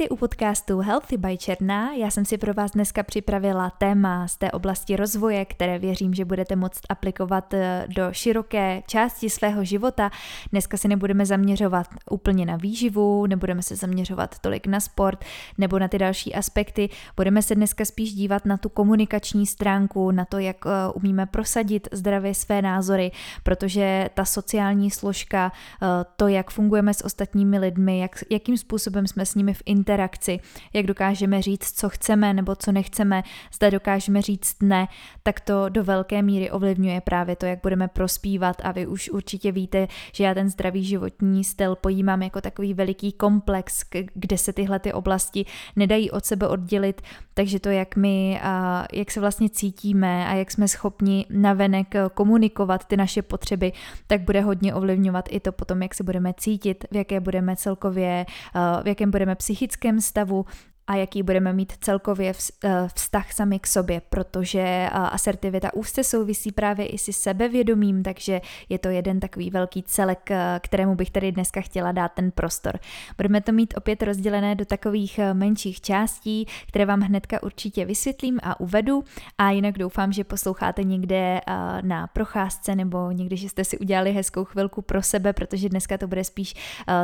Vítejte u podcastu Healthy by Černá. Já jsem si pro vás dneska připravila téma z té oblasti rozvoje, které věřím, že budete moct aplikovat eh, do široké části svého života. Dneska se nebudeme zaměřovat úplně na výživu, nebudeme se zaměřovat tolik na sport nebo na ty další aspekty. Budeme se dneska spíš dívat na tu komunikační stránku, na to, jak eh, umíme prosadit zdravě své názory, protože ta sociální složka, eh, to, jak fungujeme s ostatními lidmi, jak, jakým způsobem jsme s nimi v interakci, jak dokážeme říct, co chceme nebo co nechceme, zda dokážeme říct ne, tak to do velké míry ovlivňuje právě to, jak budeme prospívat. A vy už určitě víte, že já ten zdravý životní styl pojímám jako takový veliký komplex, kde se tyhle ty oblasti nedají od sebe oddělit, takže to, jak my, jak se vlastně cítíme a jak jsme schopni navenek komunikovat ty naše potřeby, tak bude hodně ovlivňovat i to potom, jak se budeme cítit, v jaké budeme celkově, v jakém budeme psychickém stavu a jaký budeme mít celkově eh, vztah sami k sobě, protože eh, asertivita úzce souvisí právě i si sebevědomím, takže je to jeden takový velký celek, eh, kterému bych tady dneska chtěla dát ten prostor. Budeme to mít opět rozdělené do takových menších částí, které vám hnedka určitě vysvětlím a uvedu a jinak doufám, že posloucháte někde na procházce nebo někde, že jste si udělali hezkou chvilku pro sebe, protože dneska to bude spíš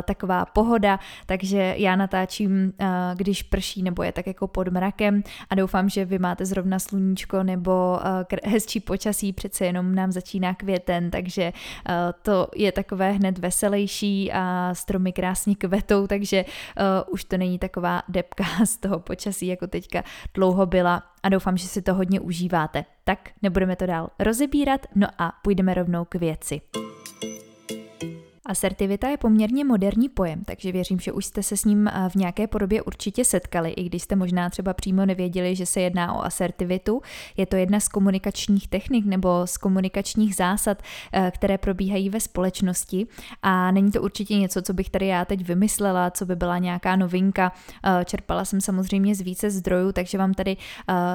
taková pohoda, takže já natáčím, když prší prší nebo je tak jako pod mrakem a doufám, že vy máte zrovna sluníčko nebo uh, hezčí počasí, přece jenom nám začíná květen, takže uh, to je takové hned veselější a stromy krásně kvetou, takže uh, už to není taková depka z toho počasí, jako teďka dlouho byla a doufám, že si to hodně užíváte. Tak nebudeme to dál rozebírat, no a půjdeme rovnou k věci. Asertivita je poměrně moderní pojem, takže věřím, že už jste se s ním eh, v nějaké podobě určitě setkali, i když jste možná třeba přímo nevěděli, že se jedná o asertivitu. Je to jedna z komunikačních technik nebo z komunikačních zásad, eh, které probíhají ve společnosti a není to určitě něco, co bych tady já teď vymyslela, co by byla nějaká novinka. Eh, čerpala jsem samozřejmě z více zdrojů, takže vám tady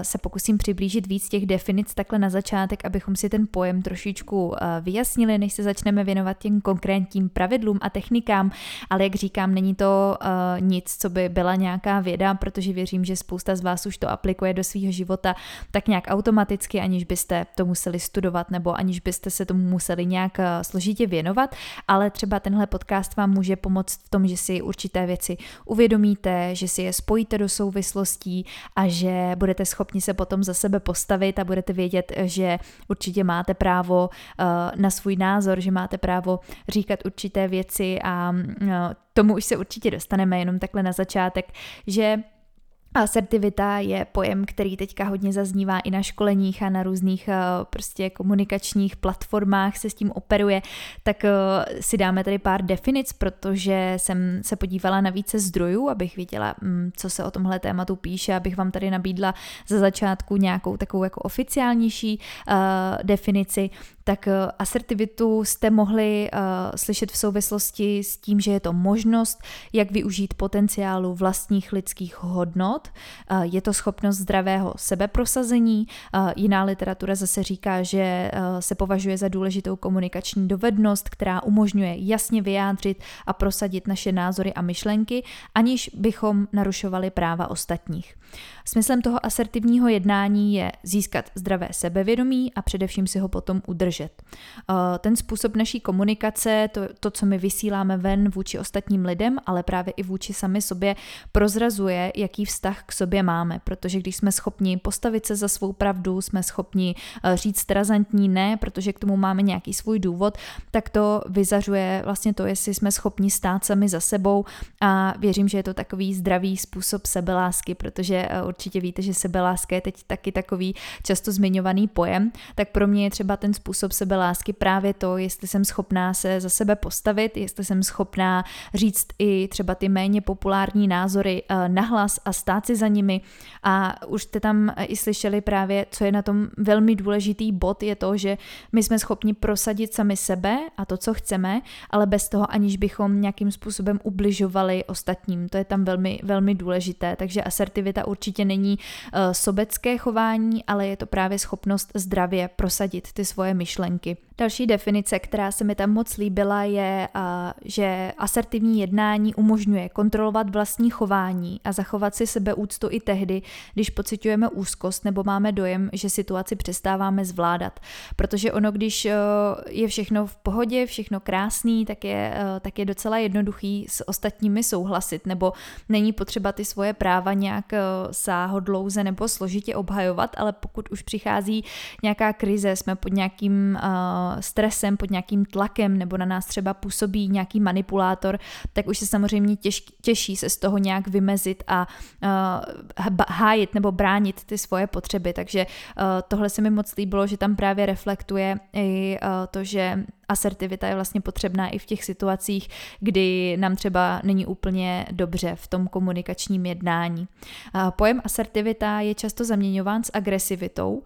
se pokusím přiblížit víc těch definic takhle na začátek, abychom si ten pojem trošičku vyjasnili, než se začneme věnovat těm konkrétním nějakým pravidlům a technikám, ale jak říkám, není to uh, nic, co by byla nějaká věda, protože věřím, že spousta z vás už to aplikuje do svého života tak nějak automaticky, aniž byste to museli studovat nebo aniž byste se tomu museli nějak uh, složitě věnovat, ale třeba tenhle podcast vám může pomoct v tom, že si určité věci uvědomíte, že si je spojíte do souvislostí a že budete schopni se potom za sebe postavit a budete vědět, že určitě máte právo na svůj názor, že máte právo říkat určité věci a no, tomu už se určitě dostaneme jenom takhle na začátek, že Asertivita je pojem, který teďka hodně zaznívá i na školeních a na různých eh, prostě komunikačních platformách se s tím operuje, tak eh, si dáme tady pár definic, protože jsem se podívala na více zdrojů, abych viděla, mm, co se o tomhle tématu píše, abych vám tady nabídla za začátku nějakou takovou jako oficiálnější uh, definici, tak asertivitu jste mohli uh, slyšet v souvislosti s tím, že je to možnost, jak využít potenciálu vlastních lidských hodnot, eh, je to schopnost zdravého sebeprosazení, eh, jiná literatura zase říká, že eh, se považuje za důležitou komunikační dovednost, která umožňuje jasně vyjádřit a prosadit naše názory a myšlenky, aniž bychom narušovali práva ostatních. Smyslem toho asertivního jednání je získat zdravé sebevědomí a především si ho potom udržet. Ten způsob naší komunikace, to, to co my vysíláme ven vůči ostatním lidem, ale právě i vůči sami sobě, prozrazuje, jaký vztah vztah k sobě máme, protože když jsme schopni postavit se za svou pravdu, jsme schopni eh, říct razantní ne, protože k tomu máme nějaký svůj důvod, tak to vyzařuje vlastně to, jestli jsme schopni stát sami za sebou a věřím, že je to takový zdravý způsob sebelásky, protože eh, určitě víte, že sebeláska je teď taky takový často zmiňovaný pojem, tak pro mě je třeba ten způsob sebelásky právě to, jestli jsem schopná se za sebe postavit, jestli jsem schopná říct i třeba ty méně populární názory eh, nahlas a stát stát si za nimi a už jste tam i slyšeli právě, co je na tom velmi důležitý bod, je to, že my jsme schopni prosadit sami sebe a to, co chceme, ale bez toho, aniž bychom nějakým způsobem ubližovali ostatním. To je tam velmi, velmi důležité, takže asertivita určitě není uh, sobecké chování, ale je to právě schopnost zdravě prosadit ty svoje myšlenky. Další definice, která se mi tam moc líbila, je, že asertivní jednání umožňuje kontrolovat vlastní chování a zachovat si sebeúctu i tehdy, když pocitujeme úzkost nebo máme dojem, že situaci přestáváme zvládat. Protože ono, když e, je všechno v pohodě, všechno krásný, tak je, e, tak je docela jednoduchý s ostatními souhlasit, nebo není potřeba ty svoje práva nějak e, sáhodlouze nebo složitě obhajovat, ale pokud už přichází nějaká krize, jsme pod nějakým stresem, pod nějakým tlakem nebo na nás třeba působí nějaký manipulátor, tak už se samozřejmě těž, těžší se z toho nějak vymezit a uh, hájit nebo bránit ty svoje potřeby. Takže uh, tohle se mi moc líbilo, že tam právě reflektuje i uh, to, že asertivita je vlastně potřebná i v těch situacích, kdy nám třeba není úplně dobře v tom komunikačním jednání. Pojem asertivita je často zaměňován s agresivitou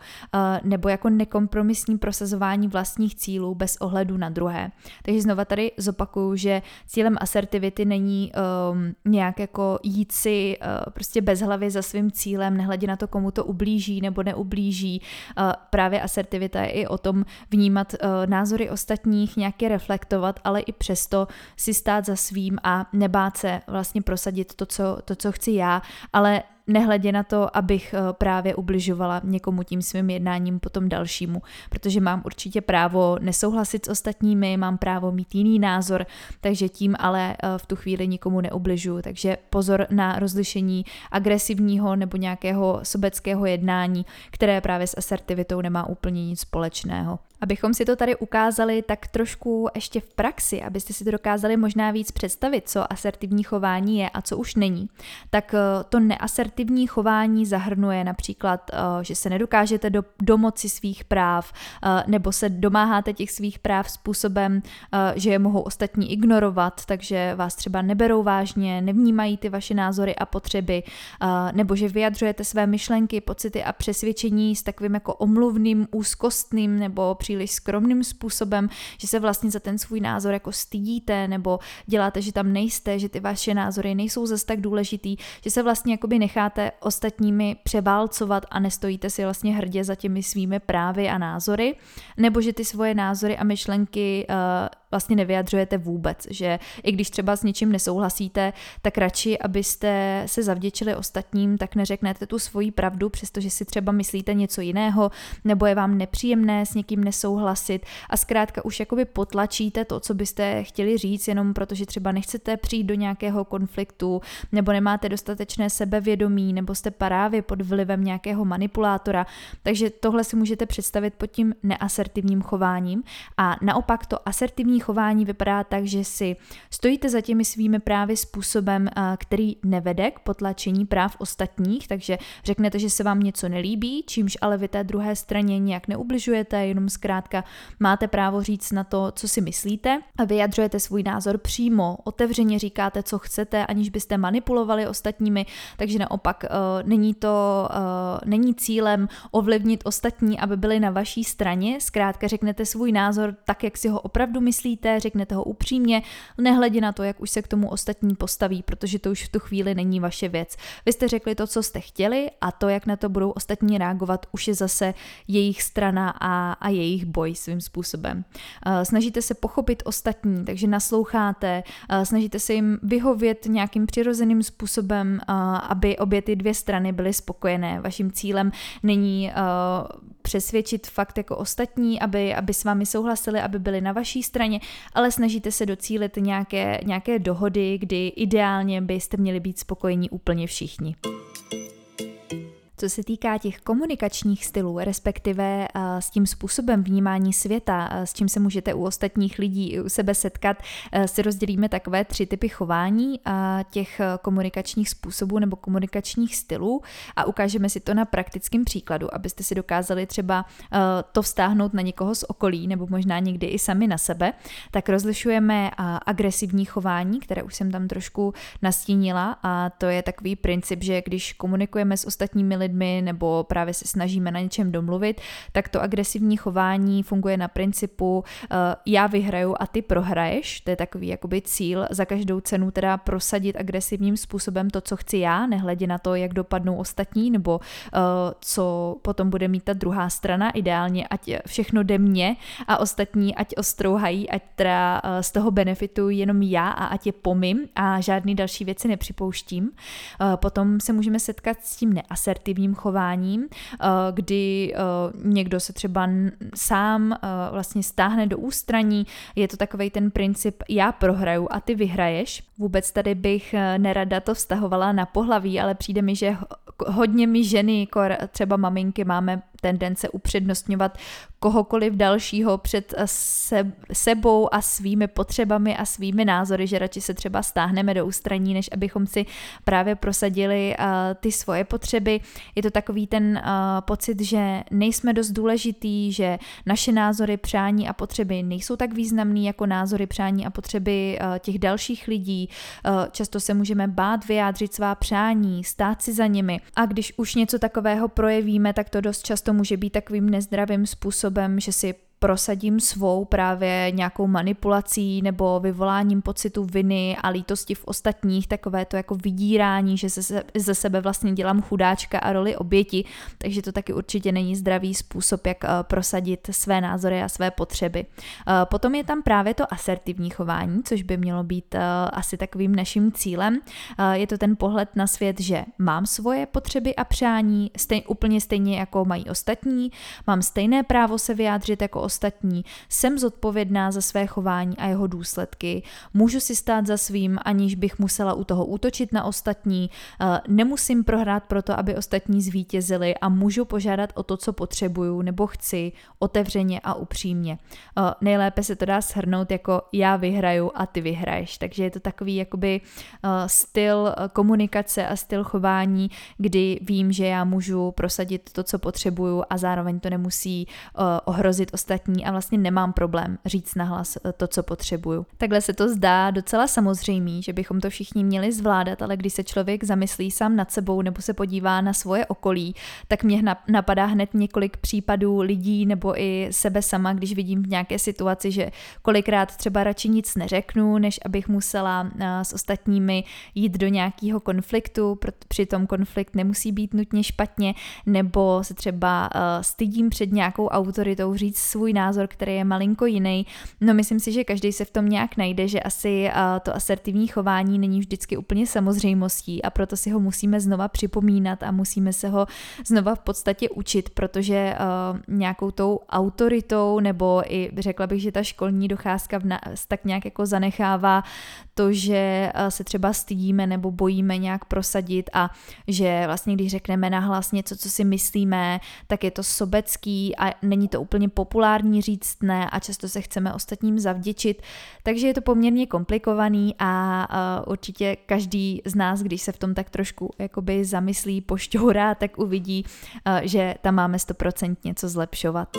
nebo jako nekompromisní prosazování vlastních cílů bez ohledu na druhé. Takže znova tady zopakuju, že cílem asertivity není um, nějak jako jít si uh, prostě bez hlavy za svým cílem, nehledě na to, komu to ublíží nebo neublíží. Uh, právě asertivita je i o tom vnímat uh, názory ostatní ostatních nějaké reflektovat, ale i přesto si stát za svým a nebát se vlastně prosadit to, co, to, co chci já, ale nehledě na to, abych eh, právě ubližovala někomu tím svým jednáním potom dalšímu, protože mám určitě právo nesouhlasit s ostatními, mám právo mít jiný názor, takže tím ale eh, v tu chvíli nikomu neubližuju. Takže pozor na rozlišení agresivního nebo nějakého sobeckého jednání, které právě s asertivitou nemá úplně nic společného. Abychom si to tady ukázali tak trošku ještě v praxi, abyste si to dokázali možná víc představit, co asertivní chování je a co už není, tak eh, to neasertivní chování zahrnuje například, eh, že se nedokážete do, domoci svých práv eh, nebo se domáháte těch svých práv způsobem, že je mohou ostatní ignorovat, takže vás třeba neberou vážně, nevnímají ty vaše názory a potřeby, nebo že vyjadřujete své myšlenky, pocity a přesvědčení s takovým jako omluvným, úzkostným nebo příliš skromným způsobem, že se vlastně za ten svůj názor jako stydíte nebo děláte, že tam nejste, že ty vaše názory nejsou zase tak důležitý, že se vlastně jakoby necháte ostatními převálcovat a nestojíte si vlastně hrdě za těmi svými právy a názory, nebo že ty svoje názory a myšlenky uh, vlastně nevyjadřujete vůbec, že i když třeba s něčím nesouhlasíte, tak radši, abyste se zavděčili ostatním, tak neřeknete tu svoji pravdu, přestože si třeba myslíte něco jiného, nebo je vám nepříjemné s někým nesouhlasit a zkrátka už jakoby potlačíte to, co byste chtěli říct, jenom protože třeba nechcete přijít do nějakého konfliktu, nebo nemáte dostatečné sebevědomí, nebo jste právě pod vlivem nějakého manipulátora. Takže tohle si můžete představit pod tím neasertivním chováním. A naopak to asertivní chování vypadá tak, že si stojíte za těmi svými právy způsobem, který nevede k potlačení práv ostatních, takže řeknete, že se vám něco nelíbí, čímž ale vy té druhé straně nějak neubližujete, jenom zkrátka máte právo říct na to, co si myslíte a vyjadřujete svůj názor přímo, otevřeně říkáte, co chcete, aniž byste manipulovali ostatními, takže naopak uh, není to, uh, není cílem ovlivnit ostatní, aby byli na vaší straně, zkrátka řeknete svůj názor tak, jak si ho opravdu myslíte, řeknete ho upřímně, nehledě na to, jak už se k tomu ostatní postaví, protože to už v tu chvíli není vaše věc. Vy jste řekli to, co jste chtěli a to, jak na to budou ostatní reagovat, už je zase jejich strana a, a jejich jejich boj svým způsobem. Eh, snažíte se pochopit ostatní, takže nasloucháte, eh, snažíte se jim vyhovět nějakým přirozeným způsobem, eh, aby obě ty dvě strany byly spokojené. Vaším cílem není přesvědčit fakt jako ostatní, aby, aby s vámi souhlasili, aby byli na vaší straně, ale snažíte se docílit nějaké, nějaké dohody, kdy ideálně byste měli být spokojení úplně všichni. Co se týká těch komunikačních stylů, respektive eh, s tím způsobem vnímání světa, eh, s čím se můžete u ostatních lidí u sebe setkat, eh, si rozdělíme takové tři typy chování těch komunikačních způsobů nebo komunikačních stylů a ukážeme si to na praktickém příkladu, abyste si dokázali třeba to vztáhnout na někoho z okolí nebo možná někdy i sami na sebe. Tak rozlišujeme agresivní chování, které už jsem tam trošku nastínila a to je takový princip, že když komunikujeme s ostatními lidmi nebo právě se snažíme na něčem domluvit, tak to agresivní chování funguje na principu uh, já vyhraju a ty prohraješ, to je takový jakoby cíl za každou cenu teda prosadit agresivním způsobem to, co chci já, nehledě na to, jak dopadnou ostatní nebo uh, co potom bude mít ta druhá strana, ideálně ať všechno jde mně a ostatní ať ostrouhají, ať teda uh, z toho benefituju jenom já a ať je pomím a žádný další věci nepřipouštím. Uh, potom se můžeme setkat s tím neasertivním chováním, uh, kdy uh, někdo se třeba sám uh, vlastně stáhne do ústraní, je to takový ten princip já prohraju a ty vyhraješ. Vůbec tady bych nerada to vztahovala na pohlaví, ale přijde mi, že hodně my ženy, jako třeba maminky, máme tendence upřednostňovat kohokoliv dalšího před se, sebou a svými potřebami a svými názory, že radši se třeba stáhneme do ústraní, než abychom si právě prosadili uh, ty svoje potřeby. Je to takový ten uh, pocit, že nejsme dost důležitý, že naše názory, přání a potřeby nejsou tak významný jako názory, přání a potřeby těch dalších lidí. Často se můžeme bát vyjádřit svá přání, stát si za nimi a když už něco takového projevíme, tak to dost často může být takovým nezdravým způsobem, že si prosadím svou právě nějakou manipulací nebo vyvoláním pocitu viny a lítosti v ostatních, takové to jako vydírání, že se, ze sebe vlastně dělám chudáčka a roli oběti, takže to taky určitě není zdravý způsob, jak eh, prosadit své názory a své potřeby. Eh, potom je tam právě to asertivní chování, což by mělo být eh, asi takovým naším cílem. Je to ten pohled na svět, že mám svoje potřeby a přání stej, úplně stejně jako mají ostatní, mám stejné právo se vyjádřit jako ostatní, jsem zodpovědná za své chování a jeho důsledky, můžu si stát za svým, aniž bych musela u toho útočit na ostatní, eh, nemusím prohrát proto, aby ostatní zvítězili a můžu požádat o to, co potřebuju nebo chci, otevřeně a upřímně. Eh, nejlépe se to dá shrnout jako já vyhraju a ty vyhraješ, takže je to takový jakoby eh, styl komunikace a styl chování, kdy vím, že já můžu prosadit to, co potřebuju a zároveň to nemusí ohrozit ostatní ostatní a vlastně nemám problém říct nahlas eh, to, co potřebuju. Takhle se to zdá docela samozřejmý, že bychom to všichni měli zvládat, ale když se člověk zamyslí sám nad sebou nebo se podívá na svoje okolí, tak mě napadá hned několik případů lidí nebo i sebe sama, když vidím v nějaké situaci, že kolikrát třeba radši nic neřeknu, než abych musela eh, s ostatními jít do nějakého konfliktu, přitom konflikt nemusí být nutně špatně, nebo se třeba eh, stydím před nějakou autoritou říct svůj svůj názor, který je malinko jiný. No myslím si, že každý se v tom nějak najde, že asi to asertivní chování není vždycky úplně samozřejmostí a proto si ho musíme znova připomínat a musíme se ho znova v podstatě učit, protože nějakou tou autoritou nebo i řekla bych, že ta školní docházka v nás tak nějak jako zanechává to, že se třeba stydíme nebo bojíme nějak prosadit a že vlastně když řekneme nahlas něco, co si myslíme, tak je to sobecký a není to úplně populární populární říct ne a často se chceme ostatním zavděčit, takže je to poměrně komplikovaný a uh, určitě každý z nás, když se v tom tak trošku jakoby zamyslí, pošťourá, tak uvidí, uh, že tam máme stoprocentně co zlepšovat.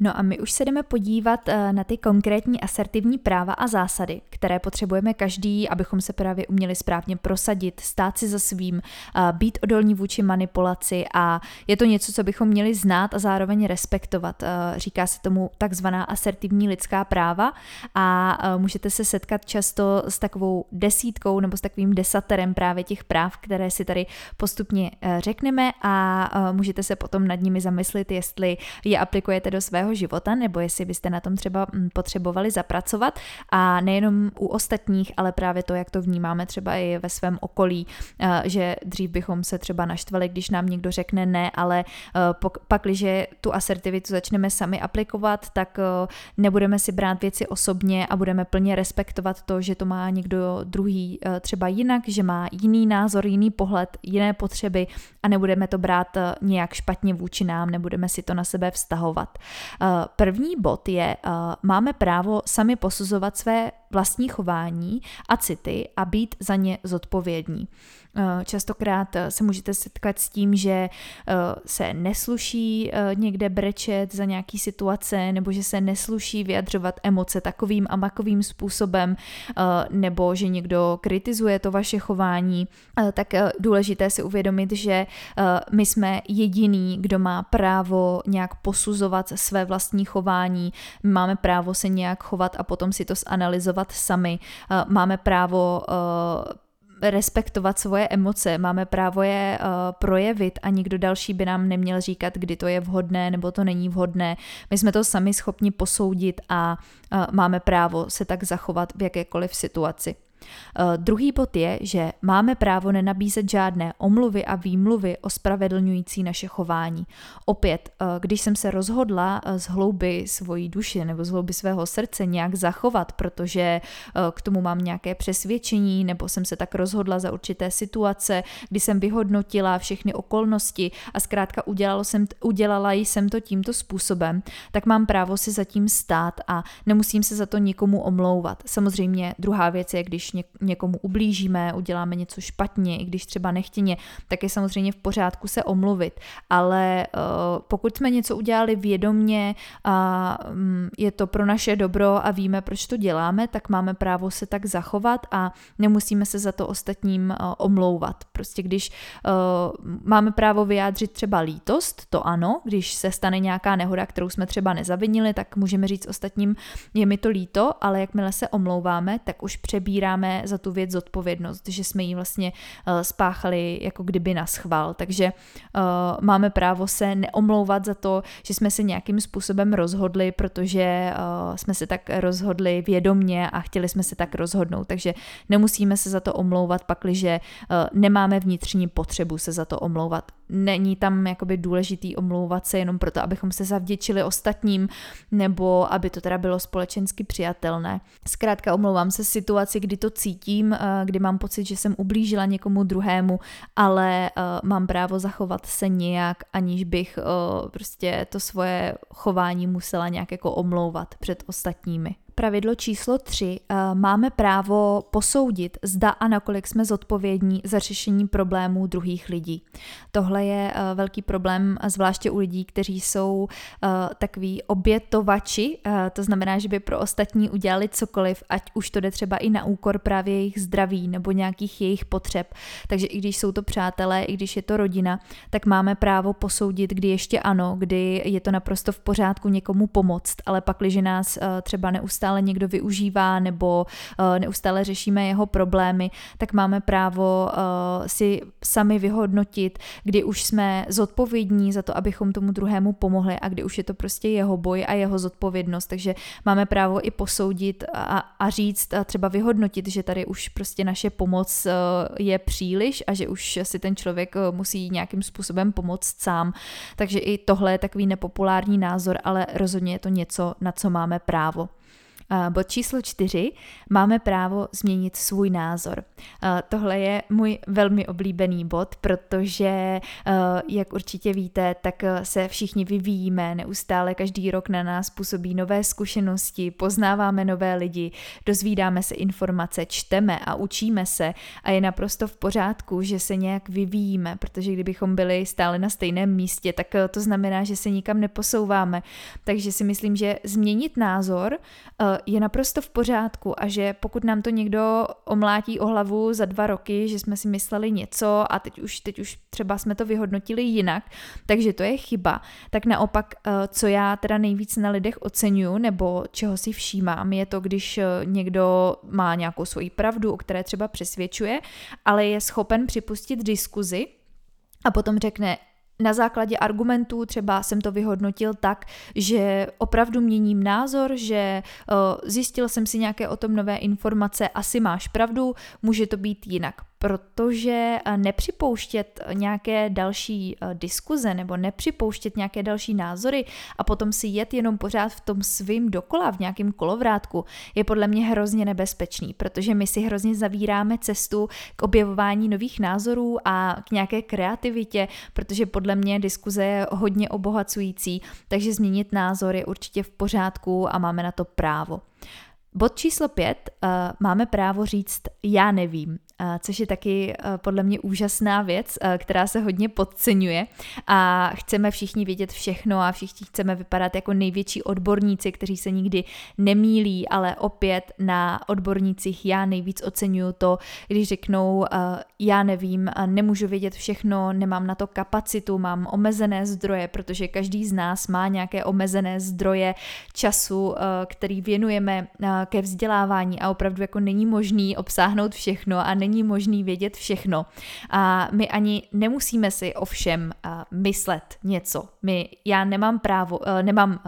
No a my už se jdeme podívat eh, na ty konkrétní asertivní práva a zásady, které potřebujeme každý, abychom se právě uměli správně prosadit, stát si za svým, eh, být odolní vůči manipulaci a je to něco, co bychom měli znát a zároveň respektovat. Eh, říká se tomu takzvaná asertivní lidská práva a můžete se setkat často s takovou desítkou nebo s takovým desaterem právě těch práv, které si tady postupně řekneme a můžete se potom nad nimi zamyslet, jestli je aplikujete do svého svého života, nebo jestli byste na tom třeba mm, potřebovali zapracovat a nejenom u ostatních, ale právě to, jak to vnímáme třeba i ve svém okolí, eh, že dřív bychom se třeba naštvali, když nám někdo řekne ne, ale eh, pak, když tu asertivitu začneme sami aplikovat, tak eh, nebudeme si brát věci osobně a budeme plně respektovat to, že to má někdo druhý třeba jinak, že má jiný názor, jiný pohled, jiné potřeby a nebudeme to brát nějak špatně vůči nám, nebudeme si to na sebe vztahovat. První bod je, máme právo sami posuzovat své vlastní chování a city a být za ně zodpovědní. Eh, častokrát eh, se můžete setkat s tím, že eh, se nesluší někde brečet za nějaký situace, nebo že se nesluší vyjadřovat emoce takovým a makovým způsobem, nebo že někdo kritizuje to vaše chování, tak důležité si uvědomit, že my jsme jediný, kdo má právo nějak posuzovat své vlastní chování, máme právo se nějak chovat a potom si to zanalizovat sami, máme právo respektovat svoje emoce, máme právo je uh, projevit a nikdo další by nám neměl říkat, kdy to je vhodné nebo to není vhodné. My jsme to sami schopni posoudit a uh, máme právo se tak zachovat v jakékoliv situaci. Uh, druhý bod je, že máme právo nenabízet žádné omluvy a výmluvy ospravedlňující naše chování. Opět, uh, když jsem se rozhodla uh, z hlouby svojí duše nebo z hlouby svého srdce nějak zachovat, protože k tomu mám nějaké přesvědčení, nebo jsem se tak rozhodla za určité situace, kdy jsem vyhodnotila všechny okolnosti a zkrátka udělala jsem, udělala jsem to tímto způsobem, tak mám právo si zatím stát a nemusím se za to nikomu omlouvat. Samozřejmě druhá věc je, když někomu ublížíme, uděláme něco špatně, i když třeba nechtěně, tak je samozřejmě v pořádku se omluvit. Ale uh, pokud jsme něco udělali vědomně a um, je to pro naše dobro a víme, proč to děláme, tak máme právo se tak zachovat a nemusíme se za to ostatním uh, omlouvat. Prostě když uh, máme právo vyjádřit třeba lítost, to ano, když se stane nějaká nehoda, kterou jsme třeba nezavinili, tak můžeme říct ostatním, je mi to líto, ale jakmile se omlouváme, tak už přebíráme máme za tu věc zodpovědnost, že jsme ji vlastně uh, spáchali jako kdyby na schvál. Takže uh, máme právo se neomlouvat za to, že jsme se nějakým způsobem rozhodli, protože uh, jsme se tak rozhodli vědomně a chtěli jsme se tak rozhodnout. Takže nemusíme se za to omlouvat, pakliže nemáme vnitřní potřebu se za to omlouvat. Není tam jakoby důležitý omlouvat se jenom proto, abychom se zavděčili ostatním, nebo aby to teda bylo společensky přijatelné. Zkrátka omlouvám se situaci, kdy to cítím, eh, kdy mám pocit, že jsem ublížila někomu druhému, ale eh, mám právo zachovat se nějak, aniž bych eh, prostě to svoje chování musela nějak jako omlouvat před ostatními pravidlo číslo 3 eh, máme právo posoudit, zda a nakolik jsme zodpovědní za řešení problémů druhých lidí. Tohle je eh, velký problém, zvláště u lidí, kteří jsou eh, takový obětovači, to znamená, že by pro ostatní udělali cokoliv, ať už to jde třeba i na úkor právě jejich zdraví nebo nějakých jejich potřeb. Takže i když jsou to přátelé, i když je to rodina, tak máme právo posoudit, kdy ještě ano, kdy je to naprosto v pořádku někomu pomoct, ale pak, když nás třeba neustále neustále někdo využívá nebo uh, neustále řešíme jeho problémy, tak máme právo uh, si sami vyhodnotit, kdy už jsme zodpovědní za to, abychom tomu druhému pomohli a kdy už je to prostě jeho boj a jeho zodpovědnost. Takže máme právo i posoudit a, a říct a třeba vyhodnotit, že tady už prostě naše pomoc uh, je příliš a že už si ten člověk musí nějakým způsobem pomoct sám. Takže i tohle je takový nepopulární názor, ale rozhodně je to něco, na co máme právo. Bod číslo čtyři. Máme právo změnit svůj názor. Tohle je můj velmi oblíbený bod, protože, jak určitě víte, tak se všichni vyvíjíme, neustále každý rok na nás působí nové zkušenosti, poznáváme nové lidi, dozvídáme se informace, čteme a učíme se a je naprosto v pořádku, že se nějak vyvíjíme, protože kdybychom byli stále na stejném místě, tak to znamená, že se nikam neposouváme. Takže si myslím, že změnit názor je naprosto v pořádku a že pokud nám to někdo omlátí o hlavu za dva roky, že jsme si mysleli něco a teď už, teď už třeba jsme to vyhodnotili jinak, takže to je chyba, tak naopak, eh, co já teda nejvíc na lidech oceňuju nebo čeho si všímám, je to, když eh, někdo má nějakou svoji pravdu, o které třeba přesvědčuje, ale je schopen připustit diskuzi a potom řekne, na základě argumentů třeba jsem to vyhodnotil tak, že opravdu měním názor, že uh, zjistil jsem si nějaké o tom nové informace, asi máš pravdu, může to být jinak protože eh, nepřipouštět nějaké další eh, diskuze nebo nepřipouštět nějaké další názory a potom si jet jenom pořád v tom svým dokola, v nějakém kolovrátku, je podle mě hrozně nebezpečný, protože my si hrozně zavíráme cestu k objevování nových názorů a k nějaké kreativitě, protože podle mě diskuze je hodně obohacující, takže změnit názor je určitě v pořádku a máme na to právo. Bod číslo pět, uh, máme právo říct já nevím, což je taky uh, podle mě úžasná věc, uh, která se hodně podceňuje. A chceme všichni vědět všechno a všichni chceme vypadat jako největší odborníci, kteří se nikdy nemílí, ale opět na odbornících já nejvíc oceňuju to, když řeknou uh, já nevím, nemůžu vědět všechno, nemám na to kapacitu, mám omezené zdroje, protože každý z nás má nějaké omezené zdroje času, který věnujeme ke vzdělávání. A opravdu jako není možný obsáhnout všechno a není možný vědět všechno. A my ani nemusíme si o všem myslet něco. My, já nemám právo, e, nemám e,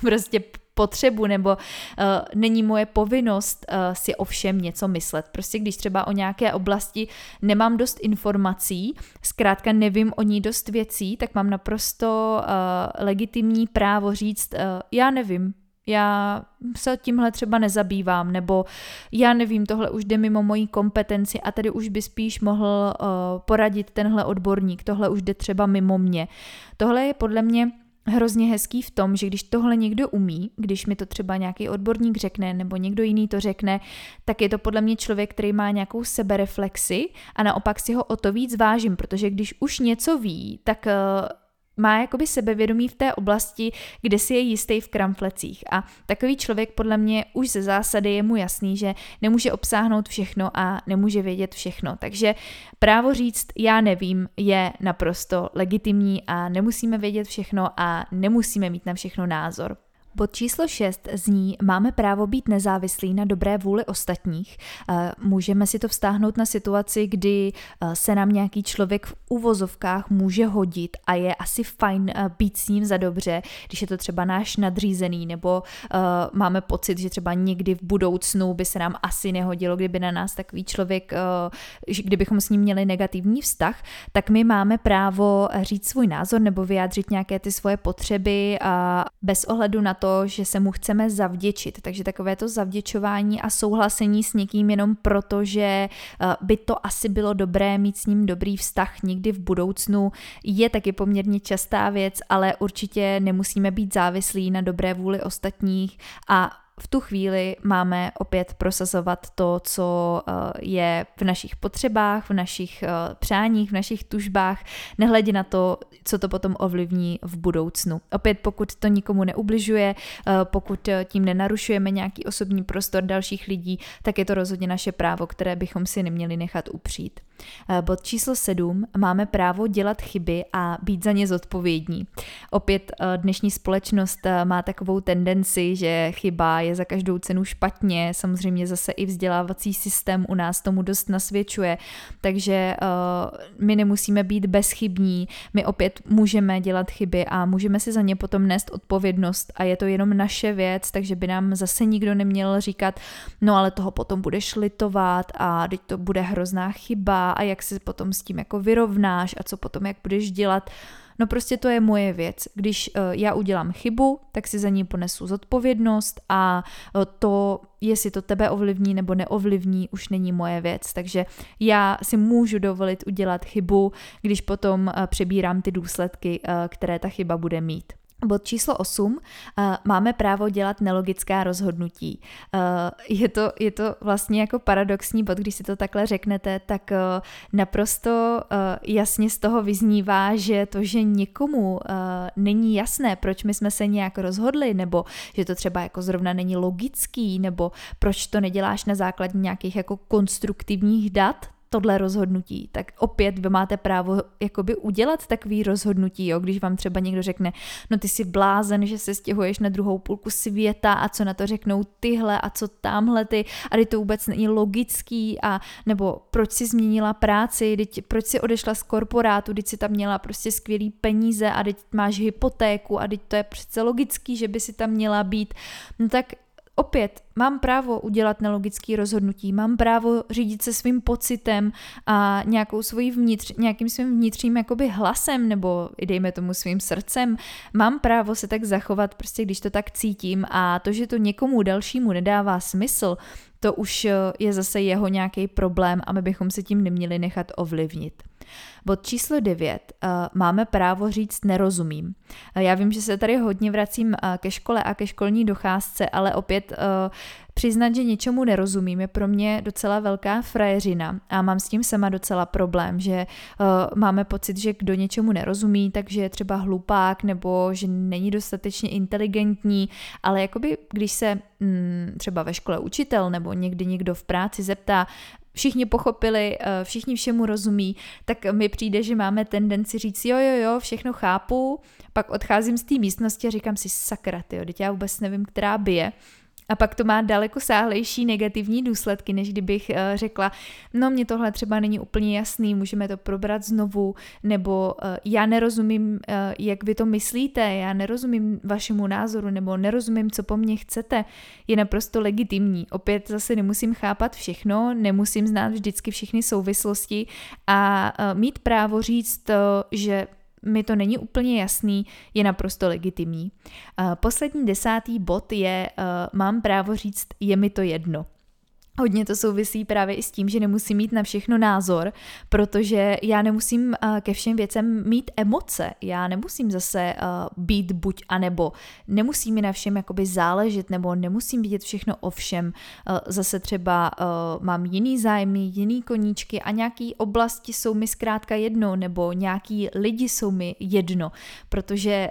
prostě potřebu nebo uh, není moje povinnost uh, si o všem něco myslet. Prostě když třeba o nějaké oblasti nemám dost informací, zkrátka nevím o ní dost věcí, tak mám naprosto uh, legitimní právo říct, uh, já nevím, já se tímhle třeba nezabývám, nebo já nevím, tohle už jde mimo mojí kompetenci a tady už by spíš mohl uh, poradit tenhle odborník, tohle už jde třeba mimo mě. Tohle je podle mě hrozně hezký v tom, že když tohle někdo umí, když mi to třeba nějaký odborník řekne nebo někdo jiný to řekne, tak je to podle mě člověk, který má nějakou sebereflexi a naopak si ho o to víc vážím, protože když už něco ví, tak uh, má jakoby sebevědomí v té oblasti, kde si je jistý v kramflecích. A takový člověk podle mě už ze zásady je mu jasný, že nemůže obsáhnout všechno a nemůže vědět všechno. Takže právo říct já nevím je naprosto legitimní a nemusíme vědět všechno a nemusíme mít na všechno názor. Bod číslo 6 zní, máme právo být nezávislí na dobré vůli ostatních. Eh, můžeme si to vztáhnout na situaci, kdy eh, se nám nějaký člověk v uvozovkách může hodit a je asi fajn eh, být s ním za dobře, když je to třeba náš nadřízený, nebo máme pocit, že třeba někdy v budoucnu by se nám asi nehodilo, kdyby na nás takový člověk, kdybychom s ním měli negativní vztah, tak my máme právo říct svůj názor nebo vyjádřit nějaké ty svoje potřeby bez ohledu na to, že se mu chceme zavděčit. Takže takové to zavděčování a souhlasení s někým jenom proto, že eh, by to asi bylo dobré mít s ním dobrý vztah někdy v budoucnu, je taky poměrně častá věc, ale určitě nemusíme být závislí na dobré vůli ostatních a v tu chvíli máme opět prosazovat to, co eh, je v našich potřebách, v našich eh, přáních, v našich tužbách, nehledě na to, co to potom ovlivní v budoucnu. Opět, pokud to nikomu neubližuje, eh, pokud tím nenarušujeme nějaký osobní prostor dalších lidí, tak je to rozhodně naše právo, které bychom si neměli nechat upřít. Bod číslo 7. Máme právo dělat chyby a být za ně zodpovědní. Opět dnešní společnost má takovou tendenci, že chyba je za každou cenu špatně, samozřejmě zase i vzdělávací systém u nás tomu dost nasvědčuje, takže uh, my nemusíme být bezchybní, my opět můžeme dělat chyby a můžeme si za ně potom nést odpovědnost. A je to jenom naše věc, takže by nám zase nikdo neměl říkat, no ale toho potom budeš litovat a teď to bude hrozná chyba a jak se potom s tím jako vyrovnáš a co potom jak budeš dělat. No prostě to je moje věc. Když uh, já udělám chybu, tak si za ní ponesu zodpovědnost a uh, to, jestli to tebe ovlivní nebo neovlivní, už není moje věc. Takže já si můžu dovolit udělat chybu, když potom uh, přebírám ty důsledky, které ta chyba bude mít. Bod číslo 8. Uh, máme právo dělat nelogická rozhodnutí. Uh, je, to, je to vlastně jako paradoxní bod, když si to takhle řeknete, tak uh, naprosto jasně z toho vyznívá, že to, že někomu není jasné, proč my jsme se nějak rozhodli, nebo že to třeba jako zrovna není logický, nebo proč to neděláš na základě nějakých jako konstruktivních dat, tohle rozhodnutí, tak opět vy máte právo jakoby udělat takový rozhodnutí, jo, když vám třeba někdo řekne, no ty jsi blázen, že se stěhuješ na druhou půlku světa a co na to řeknou tyhle a co tamhle ty? A to vůbec není logický a nebo proč si změnila práci, teď, proč si odešla z korporátu, teď si tam měla prostě skvělý peníze a teď máš hypotéku a teď to je přece logický, že by si tam měla být, no tak opět mám právo udělat nelogické rozhodnutí, mám právo řídit se svým pocitem a nějakou svojí vnitř, nějakým svým vnitřním jakoby hlasem nebo dejme tomu svým srdcem. Mám právo se tak zachovat, prostě když to tak cítím a to, že to někomu dalšímu nedává smysl, to už je zase jeho nějaký problém a my bychom se tím neměli nechat ovlivnit. Bod číslo 9. Uh, máme právo říct nerozumím. Uh, já vím, že se tady hodně vracím uh, ke škole a ke školní docházce, ale opět Přiznat, že něčemu nerozumím, je pro mě docela velká frajeřina a mám s tím sama docela problém, že máme pocit, že kdo něčemu nerozumí, takže je třeba hlupák nebo že není dostatečně inteligentní, ale jakoby když se mm, třeba ve škole učitel nebo někdy někdo v práci zeptá, všichni pochopili, eh, všichni všemu rozumí, tak mi přijde, že máme tendenci říct jo, jo, jo, všechno chápu, pak odcházím z té místnosti a říkám si sakra, tyjo, teď já vůbec nevím, která bije. A pak to má daleko sáhlejší negativní důsledky, než kdybych uh, řekla, no mě tohle třeba není úplně jasný, můžeme to probrat znovu, nebo uh, já nerozumím, uh, jak vy to myslíte, já nerozumím vašemu názoru, nebo nerozumím, co po mně chcete, je naprosto legitimní. Opět zase nemusím chápat všechno, nemusím znát vždycky všechny souvislosti a mít právo říct, že mi to není úplně jasný, je naprosto legitimní. Poslední desátý bod je, mám právo říct, je mi to jedno. Hodně to souvisí právě i s tím, že nemusím mít na všechno názor, protože já nemusím uh, ke všem věcem mít emoce. Já nemusím zase uh, být buď a nebo. Nemusí mi na všem jakoby záležet, nebo nemusím vidět všechno o všem. Uh, zase třeba mám jiný zájmy, jiný koníčky a nějaký oblasti jsou mi zkrátka jedno, nebo nějaký lidi jsou mi jedno, protože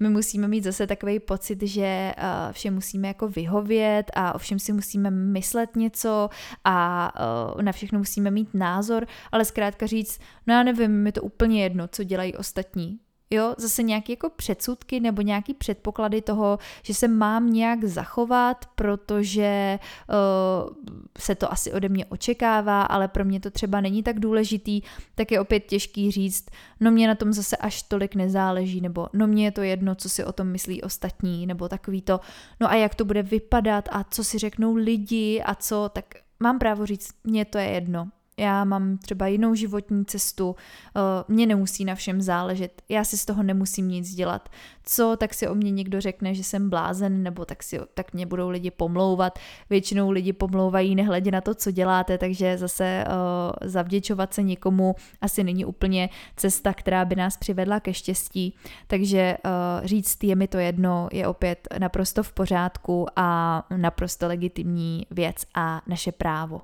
my musíme mít zase takový pocit, že všem musíme jako vyhovět a o všem si musíme myslet něco a uh, na všechno musíme mít názor, ale zkrátka říct, no já nevím, mi to úplně jedno, co dělají ostatní. Jo, zase nějaké jako předsudky nebo nějaký předpoklady toho, že se mám nějak zachovat, protože uh, se to asi ode mě očekává, ale pro mě to třeba není tak důležitý, tak je opět těžký říct, no mě na tom zase až tolik nezáleží, nebo no mě je to jedno, co si o tom myslí ostatní, nebo takový to, no a jak to bude vypadat a co si řeknou lidi a co, tak mám právo říct, mně to je jedno, já mám třeba jinou životní cestu, eh, mě nemusí na všem záležet, já si z toho nemusím nic dělat. Co, tak si o mě někdo řekne, že jsem blázen, nebo tak, si, tak mě budou lidi pomlouvat. Většinou lidi pomlouvají nehledě na to, co děláte, takže zase uh, zavděčovat se někomu asi není úplně cesta, která by nás přivedla ke štěstí. Takže uh, říct je mi to jedno je opět naprosto v pořádku a naprosto legitimní věc a naše právo.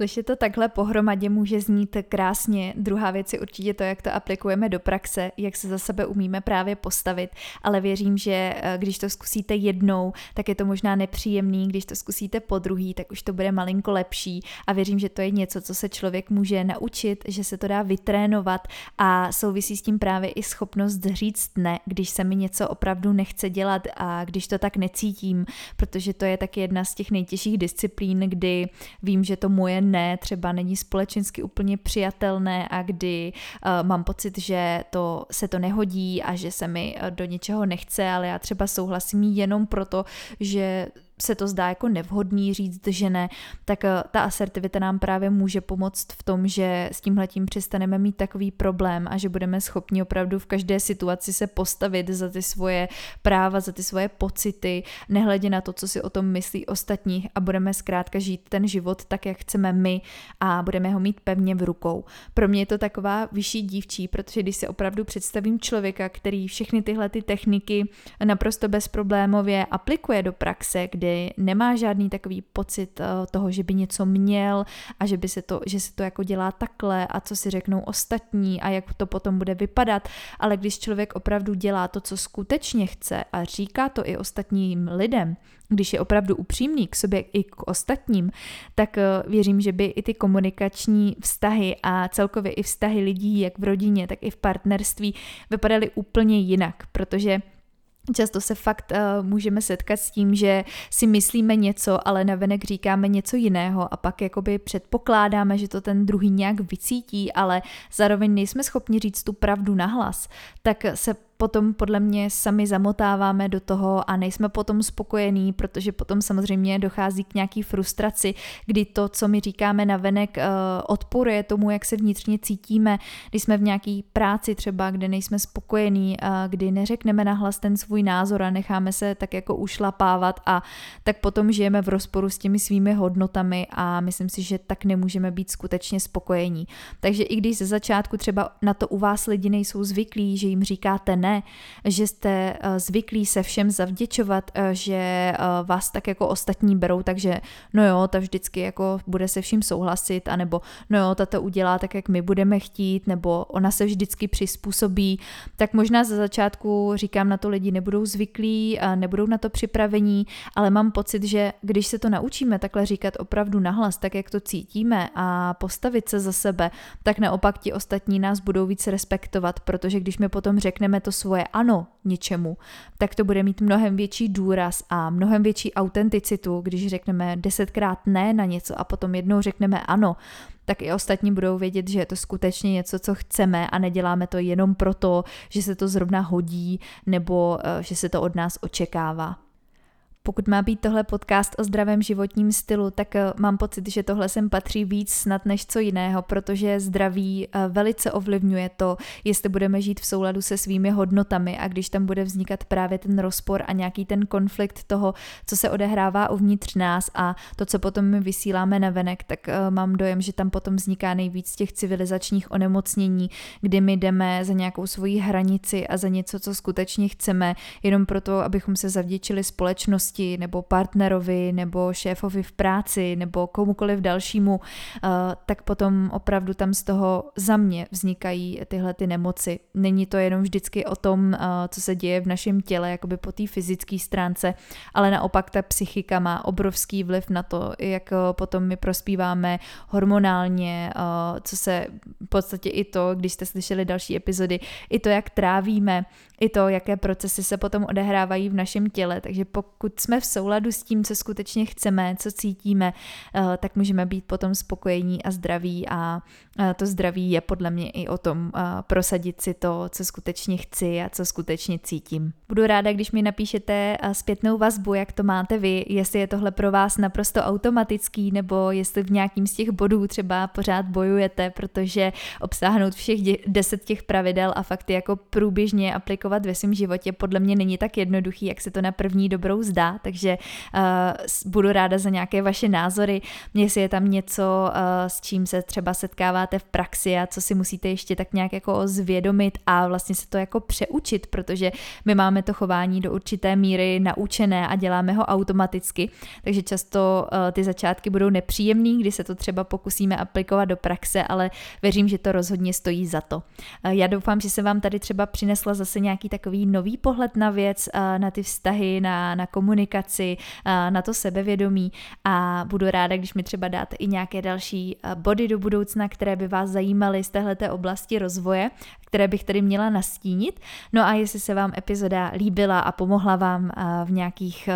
Slyšet to takhle pohromadě může znít krásně. Druhá věc je určitě to, jak to aplikujeme do praxe, jak se za sebe umíme právě postavit, ale věřím, že eh, když to zkusíte jednou, tak je to možná nepříjemný, když to zkusíte po druhý, tak už to bude malinko lepší. A věřím, že to je něco, co se člověk může naučit, že se to dá vytrénovat. A souvisí s tím právě i schopnost říct ne, když se mi něco opravdu nechce dělat a když to tak necítím, protože to je taky jedna z těch nejtěžších disciplín, kdy vím, že to moje ne třeba není společensky úplně přijatelné a kdy uh, mám pocit, že to se to nehodí a že se mi uh, do něčeho nechce, ale já třeba souhlasím jenom proto, že se to zdá jako nevhodný říct, že ne, tak eh, ta asertivita nám právě může pomoct v tom, že s tímhletím přestaneme mít takový problém a že budeme schopni opravdu v každé situaci se postavit za ty svoje práva, za ty svoje pocity, nehledě na to, co si o tom myslí ostatní a budeme zkrátka žít ten život tak, jak chceme my a budeme ho mít pevně v rukou. Pro mě je to taková vyšší dívčí, protože když si opravdu představím člověka, který všechny tyhle ty techniky naprosto bezproblémově aplikuje do praxe, kdy kdy nemá žádný takový pocit eh, toho, že by něco měl a že, by se to, že se to jako dělá takhle a co si řeknou ostatní a jak to potom bude vypadat, ale když člověk opravdu dělá to, co skutečně chce a říká to i ostatním lidem, když je opravdu upřímný k sobě i k ostatním, tak eh, věřím, že by i ty komunikační vztahy a celkově i vztahy lidí, jak v rodině, tak i v partnerství, vypadaly úplně jinak, protože Často se fakt uh, můžeme setkat s tím, že si myslíme něco, ale navenek říkáme něco jiného a pak jakoby předpokládáme, že to ten druhý nějak vycítí, ale zároveň nejsme schopni říct tu pravdu nahlas, tak se potom podle mě sami zamotáváme do toho a nejsme potom spokojení, protože potom samozřejmě dochází k nějaký frustraci, kdy to, co my říkáme na venek, eh, odporuje tomu, jak se vnitřně cítíme, když jsme v nějaký práci třeba, kde nejsme spokojení, eh, kdy neřekneme nahlas ten svůj názor a necháme se tak jako ušlapávat a tak potom žijeme v rozporu s těmi svými hodnotami a myslím si, že tak nemůžeme být skutečně spokojení. Takže i když ze začátku třeba na to u vás lidi nejsou zvyklí, že jim říkáte ne, že jste eh, zvyklí se všem zavděčovat, eh, že eh, vás tak jako ostatní berou, takže no jo, ta vždycky jako bude se vším souhlasit, anebo no jo, ta to udělá tak, jak my budeme chtít, nebo ona se vždycky přizpůsobí, tak možná ze začátku říkám na to lidi nebudou zvyklí, nebudou na to připravení, ale mám pocit, že když se to naučíme takhle říkat opravdu nahlas, tak jak to cítíme a postavit se za sebe, tak naopak ti ostatní nás budou víc respektovat, protože když my potom řekneme to svoje ano něčemu, tak to bude mít mnohem větší důraz a mnohem větší autenticitu, když řekneme desetkrát ne na něco a potom jednou řekneme ano, tak i ostatní budou vědět, že je to skutečně něco, co chceme a neděláme to jenom proto, že se to zrovna hodí nebo eh, že se to od nás očekává. Pokud má být tohle podcast o zdravém životním stylu, tak eh, mám pocit, že tohle sem patří víc snad než co jiného, protože zdraví eh, velice ovlivňuje to, jestli budeme žít v souladu se svými hodnotami. A když tam bude vznikat právě ten rozpor a nějaký ten konflikt toho, co se odehrává uvnitř nás a to, co potom my vysíláme na venek, tak eh, mám dojem, že tam potom vzniká nejvíc těch civilizačních onemocnění, kdy my jdeme za nějakou svoji hranici a za něco, co skutečně chceme, jenom proto, abychom se zavděčili společnosti společnosti nebo partnerovi nebo šéfovi v práci nebo komukoliv dalšímu, eh, tak potom opravdu tam z toho za mě vznikají tyhle ty nemoci. Není to jenom vždycky o tom, eh, co se děje v našem těle, jakoby po té fyzické stránce, ale naopak ta psychika má obrovský vliv na to, jak eh, potom my prospíváme hormonálně, co se v podstatě i to, když jste slyšeli další epizody, i to, jak trávíme, i to, jaké procesy se potom odehrávají v našem těle. Takže pokud jsme v souladu s tím, co skutečně chceme, co cítíme, eh, tak můžeme být potom spokojení a zdraví a eh, to zdraví je podle mě i o tom eh, prosadit si to, co skutečně chci a co skutečně cítím. Budu ráda, když mi napíšete zpětnou vazbu, jak to máte vy, jestli je tohle pro vás naprosto automatický, nebo jestli v nějakým z těch bodů třeba pořád bojujete, protože obsáhnout všech deset těch pravidel a fakty jako průběžně aplikovat ve svém životě podle mě není tak jednoduchý, jak se to na první dobrou zdá, takže uh, budu ráda za nějaké vaše názory, jestli je tam něco, uh, s čím se třeba setkáváte v praxi a co si musíte ještě tak nějak jako zvědomit a vlastně se to jako přeučit, protože my máme to chování do určité míry naučené a děláme ho automaticky, takže často uh, ty začátky budou nepříjemný, kdy se to třeba pokusíme aplikovat do praxe, ale věřím, že to rozhodně stojí za to. Uh, já doufám, že se vám tady třeba přinesla zase nějaký takový nový pohled na věc, uh, na ty vztahy, na, na komunikaci, na to sebevědomí a budu ráda, když mi třeba dáte i nějaké další body do budoucna, které by vás zajímaly z téhleté oblasti rozvoje, které bych tady měla nastínit. No a jestli se vám epizoda líbila a pomohla vám v nějakých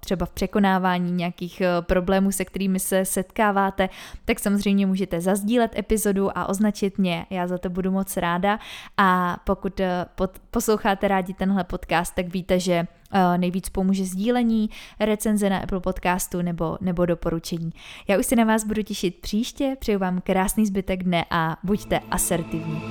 třeba v překonávání nějakých problémů, se kterými se setkáváte, tak samozřejmě můžete zazdílet epizodu a označit mě. Já za to budu moc ráda a pokud posloucháte rádi tenhle podcast, tak víte, že nejvíc pomůže sdílení, recenze na Apple podcastu nebo, nebo doporučení. Já už se na vás budu těšit příště, přeju vám krásný zbytek dne a buďte asertivní.